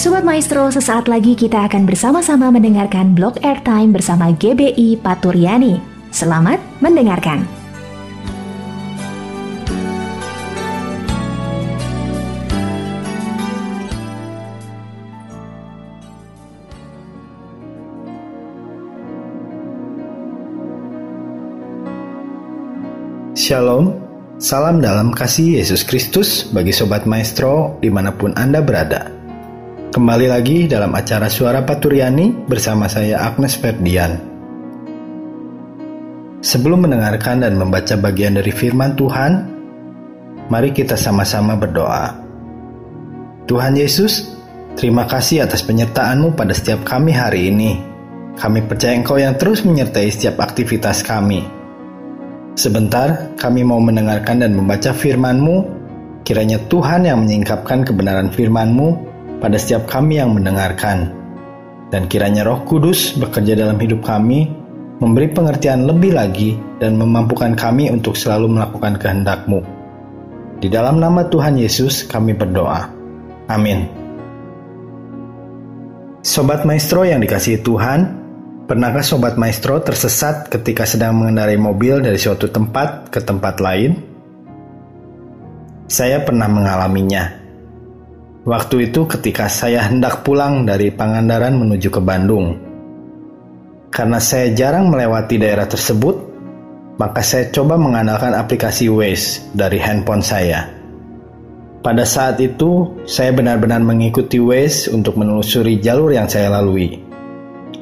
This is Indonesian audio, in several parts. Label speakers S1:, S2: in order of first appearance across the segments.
S1: Sobat Maestro, sesaat lagi kita akan bersama-sama mendengarkan blog airtime bersama GBI Paturyani. Selamat mendengarkan.
S2: Shalom, salam dalam kasih Yesus Kristus bagi Sobat Maestro di mana pun Anda berada. Kembali lagi dalam acara Suara Paturyani bersama saya Agnes Ferdian. Sebelum mendengarkan dan membaca bagian dari firman Tuhan, mari kita sama-sama berdoa. Tuhan Yesus, terima kasih atas penyertaan-Mu pada setiap kami hari ini. Kami percaya Engkau yang terus menyertai setiap aktivitas kami. Sebentar, kami mau mendengarkan dan membaca firman-Mu. Kiranya Tuhan yang menyingkapkan kebenaran firman-Mu pada setiap kami yang mendengarkan. Dan kiranya roh kudus bekerja dalam hidup kami, memberi pengertian lebih lagi dan memampukan kami untuk selalu melakukan kehendak-Mu. Di dalam nama Tuhan Yesus kami berdoa. Amin. Sobat Maestro yang dikasihi Tuhan, pernahkah Sobat Maestro tersesat ketika sedang mengendarai mobil dari suatu tempat ke tempat lain? Saya pernah mengalaminya. Waktu itu ketika saya hendak pulang dari Pangandaran menuju ke Bandung. Karena saya jarang melewati daerah tersebut, maka saya coba mengandalkan aplikasi Waze dari handphone saya. Pada saat itu, saya benar-benar mengikuti Waze untuk menelusuri jalur yang saya lalui.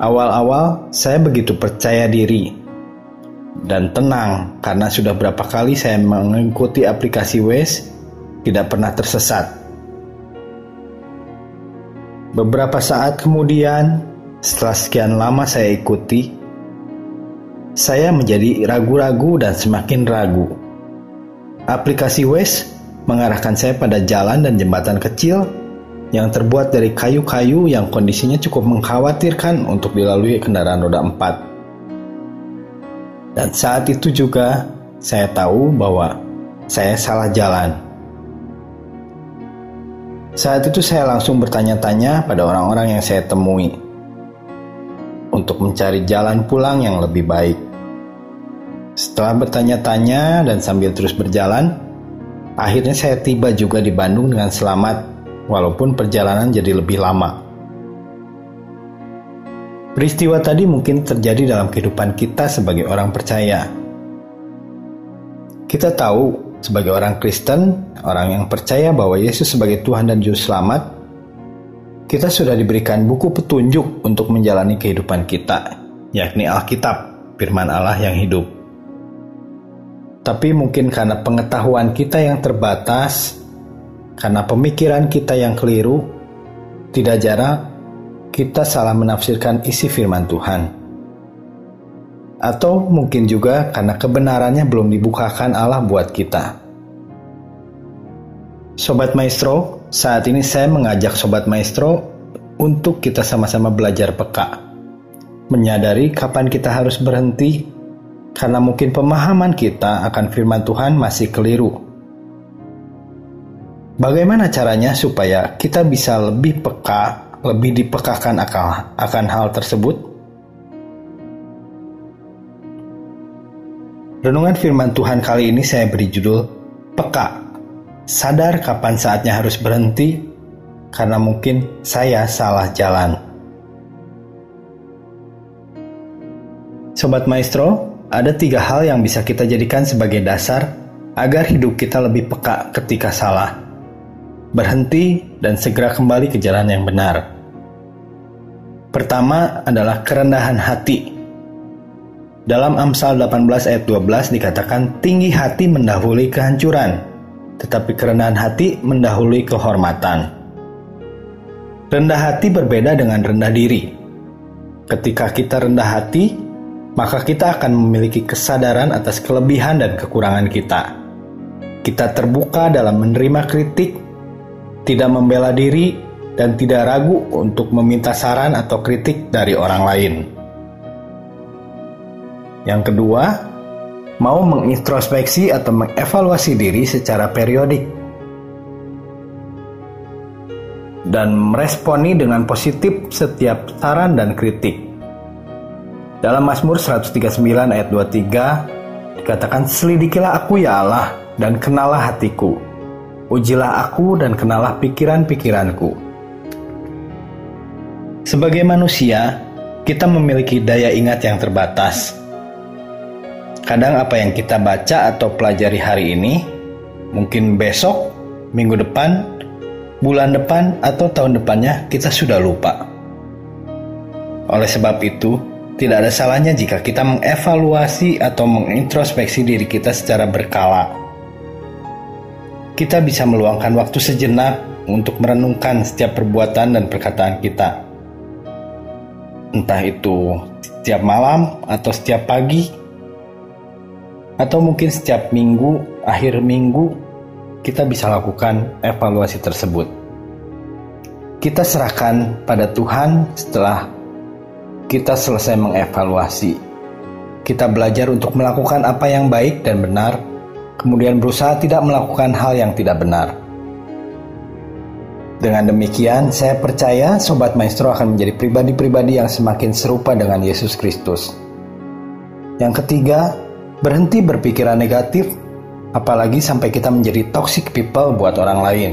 S2: Awal-awal, saya begitu percaya diri dan tenang karena sudah berapa kali saya mengikuti aplikasi Waze, tidak pernah tersesat. Beberapa saat kemudian, setelah sekian lama saya ikuti, saya menjadi ragu-ragu dan semakin ragu. Aplikasi Waze mengarahkan saya pada jalan dan jembatan kecil yang terbuat dari kayu-kayu yang kondisinya cukup mengkhawatirkan untuk dilalui kendaraan roda empat. Dan saat itu juga saya tahu bahwa saya salah jalan. Saat itu saya langsung bertanya-tanya pada orang-orang yang saya temui untuk mencari jalan pulang yang lebih baik. Setelah bertanya-tanya dan sambil terus berjalan, akhirnya saya tiba juga di Bandung dengan selamat walaupun perjalanan jadi lebih lama. Peristiwa tadi mungkin terjadi dalam kehidupan kita sebagai orang percaya. Kita tahu sebagai orang Kristen, orang yang percaya bahwa Yesus sebagai Tuhan dan Juru Selamat, kita sudah diberikan buku petunjuk untuk menjalani kehidupan kita, yakni Alkitab, firman Allah yang hidup. Tapi mungkin karena pengetahuan kita yang terbatas, karena pemikiran kita yang keliru, tidak jarang kita salah menafsirkan isi firman Tuhan atau mungkin juga karena kebenarannya belum dibukakan Allah buat kita. Sobat Maestro, saat ini saya mengajak Sobat Maestro untuk kita sama-sama belajar peka. Menyadari kapan kita harus berhenti, karena mungkin pemahaman kita akan firman Tuhan masih keliru. Bagaimana caranya supaya kita bisa lebih peka, lebih dipekakan akal akan hal tersebut? Renungan firman Tuhan kali ini saya beri judul Peka. Sadar kapan saatnya harus berhenti karena mungkin saya salah jalan. Sobat Maestro, ada tiga hal yang bisa kita jadikan sebagai dasar agar hidup kita lebih peka ketika salah. Berhenti dan segera kembali ke jalan yang benar. Pertama adalah kerendahan hati. Dalam Amsal 18 ayat 12 dikatakan tinggi hati mendahului kehancuran, tetapi kerendahan hati mendahului kehormatan. Rendah hati berbeda dengan rendah diri. Ketika kita rendah hati, maka kita akan memiliki kesadaran atas kelebihan dan kekurangan kita. Kita terbuka dalam menerima kritik, tidak membela diri, dan tidak ragu untuk meminta saran atau kritik dari orang lain. Yang kedua, mau mengintrospeksi atau mengevaluasi diri secara periodik. dan meresponi dengan positif setiap saran dan kritik. Dalam Mazmur 139 ayat 23 dikatakan selidikilah aku ya Allah dan kenalah hatiku. Ujilah aku dan kenalah pikiran-pikiranku. Sebagai manusia, kita memiliki daya ingat yang terbatas. Kadang apa yang kita baca atau pelajari hari ini, mungkin besok, minggu depan, bulan depan, atau tahun depannya kita sudah lupa. Oleh sebab itu, tidak ada salahnya jika kita mengevaluasi atau mengintrospeksi diri kita secara berkala. Kita bisa meluangkan waktu sejenak untuk merenungkan setiap perbuatan dan perkataan kita entah itu setiap malam atau setiap pagi atau mungkin setiap minggu, akhir minggu kita bisa lakukan evaluasi tersebut. Kita serahkan pada Tuhan setelah kita selesai mengevaluasi. Kita belajar untuk melakukan apa yang baik dan benar, kemudian berusaha tidak melakukan hal yang tidak benar. Dengan demikian, saya percaya Sobat Maestro akan menjadi pribadi-pribadi yang semakin serupa dengan Yesus Kristus. Yang ketiga, berhenti berpikiran negatif, apalagi sampai kita menjadi toxic people buat orang lain.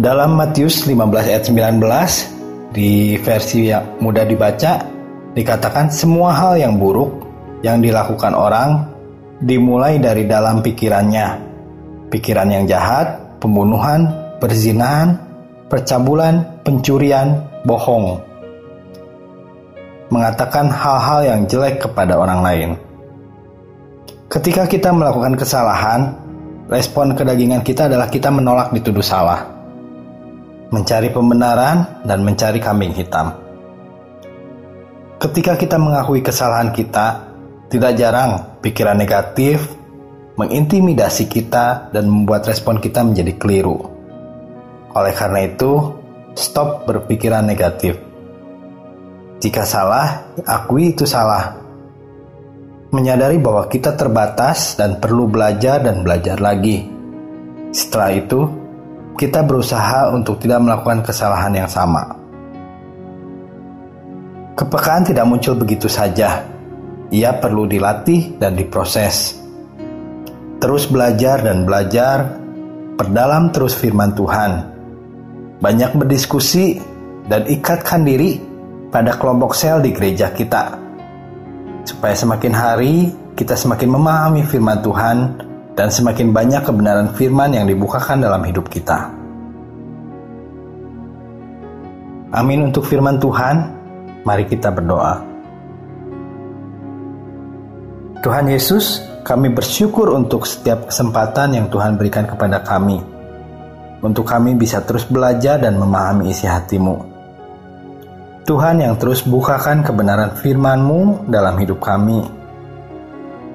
S2: Dalam Matius 15 ayat 19, di versi yang mudah dibaca, dikatakan semua hal yang buruk yang dilakukan orang dimulai dari dalam pikirannya. Pikiran yang jahat, pembunuhan, perzinahan, percabulan, pencurian, bohong. Mengatakan hal-hal yang jelek kepada orang lain. Ketika kita melakukan kesalahan, respon kedagingan kita adalah kita menolak dituduh salah. Mencari pembenaran dan mencari kambing hitam. Ketika kita mengakui kesalahan kita, tidak jarang pikiran negatif, mengintimidasi kita dan membuat respon kita menjadi keliru. Oleh karena itu, stop berpikiran negatif. Jika salah, akui itu salah. Menyadari bahwa kita terbatas dan perlu belajar dan belajar lagi. Setelah itu, kita berusaha untuk tidak melakukan kesalahan yang sama. Kepekaan tidak muncul begitu saja. Ia perlu dilatih dan diproses. Terus belajar dan belajar, perdalam terus firman Tuhan. Banyak berdiskusi dan ikatkan diri pada kelompok sel di gereja kita. Supaya semakin hari kita semakin memahami firman Tuhan dan semakin banyak kebenaran firman yang dibukakan dalam hidup kita. Amin untuk firman Tuhan. Mari kita berdoa. Tuhan Yesus, kami bersyukur untuk setiap kesempatan yang Tuhan berikan kepada kami, untuk kami bisa terus belajar dan memahami isi hatimu. Tuhan yang terus bukakan kebenaran firman-Mu dalam hidup kami.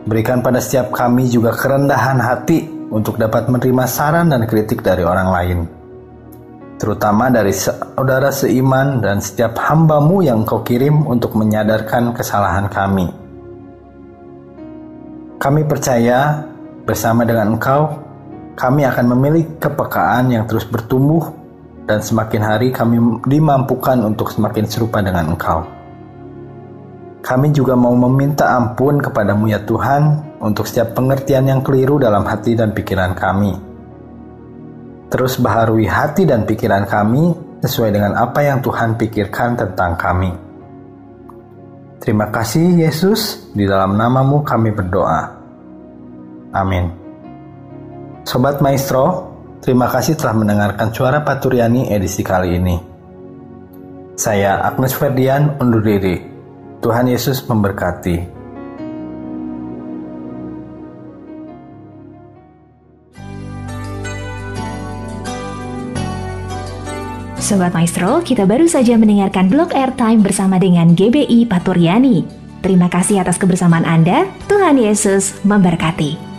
S2: Berikan pada setiap kami juga kerendahan hati untuk dapat menerima saran dan kritik dari orang lain. Terutama dari saudara seiman dan setiap hambamu yang kau kirim untuk menyadarkan kesalahan kami kami percaya bersama dengan Engkau, kami akan memiliki kepekaan yang terus bertumbuh dan semakin hari kami dimampukan untuk semakin serupa dengan Engkau. Kami juga mau meminta ampun kepadamu ya Tuhan untuk setiap pengertian yang keliru dalam hati dan pikiran kami. Terus baharui hati dan pikiran kami sesuai dengan apa yang Tuhan pikirkan tentang kami. Terima kasih Yesus, di dalam namamu kami berdoa. Amin. Sobat Maestro, terima kasih telah mendengarkan suara Paturiani edisi kali ini. Saya Agnes Ferdian undur diri. Tuhan Yesus memberkati.
S1: Sobat Maestro, kita baru saja mendengarkan blog airtime bersama dengan GBI Paturiani. Terima kasih atas kebersamaan Anda. Tuhan Yesus memberkati.